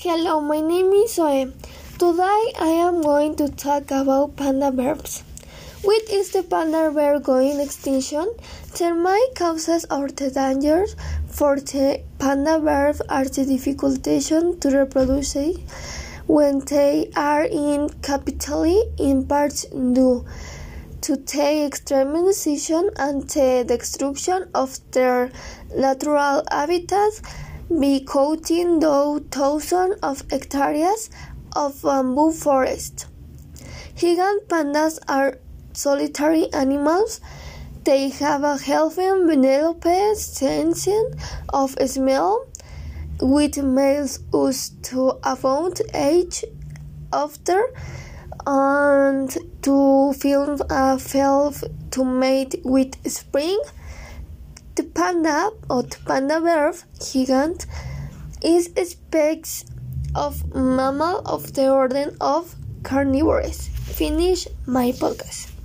Hello, my name is Zoe. Today I am going to talk about panda bears. What is the panda bear going extinction? The main causes or the dangers for the panda bears are the difficulty to reproduce when they are in captivity in parts due to the extermination and the destruction of their natural habitats be cutting down thousands of hectares of um, bamboo forest. Gigant pandas are solitary animals. They have a healthy developed sense of smell, with males used to about age after and to film a felf to mate with spring. The panda or the panda bear gigant is a species of mammal of the order of carnivores. Finish my podcast.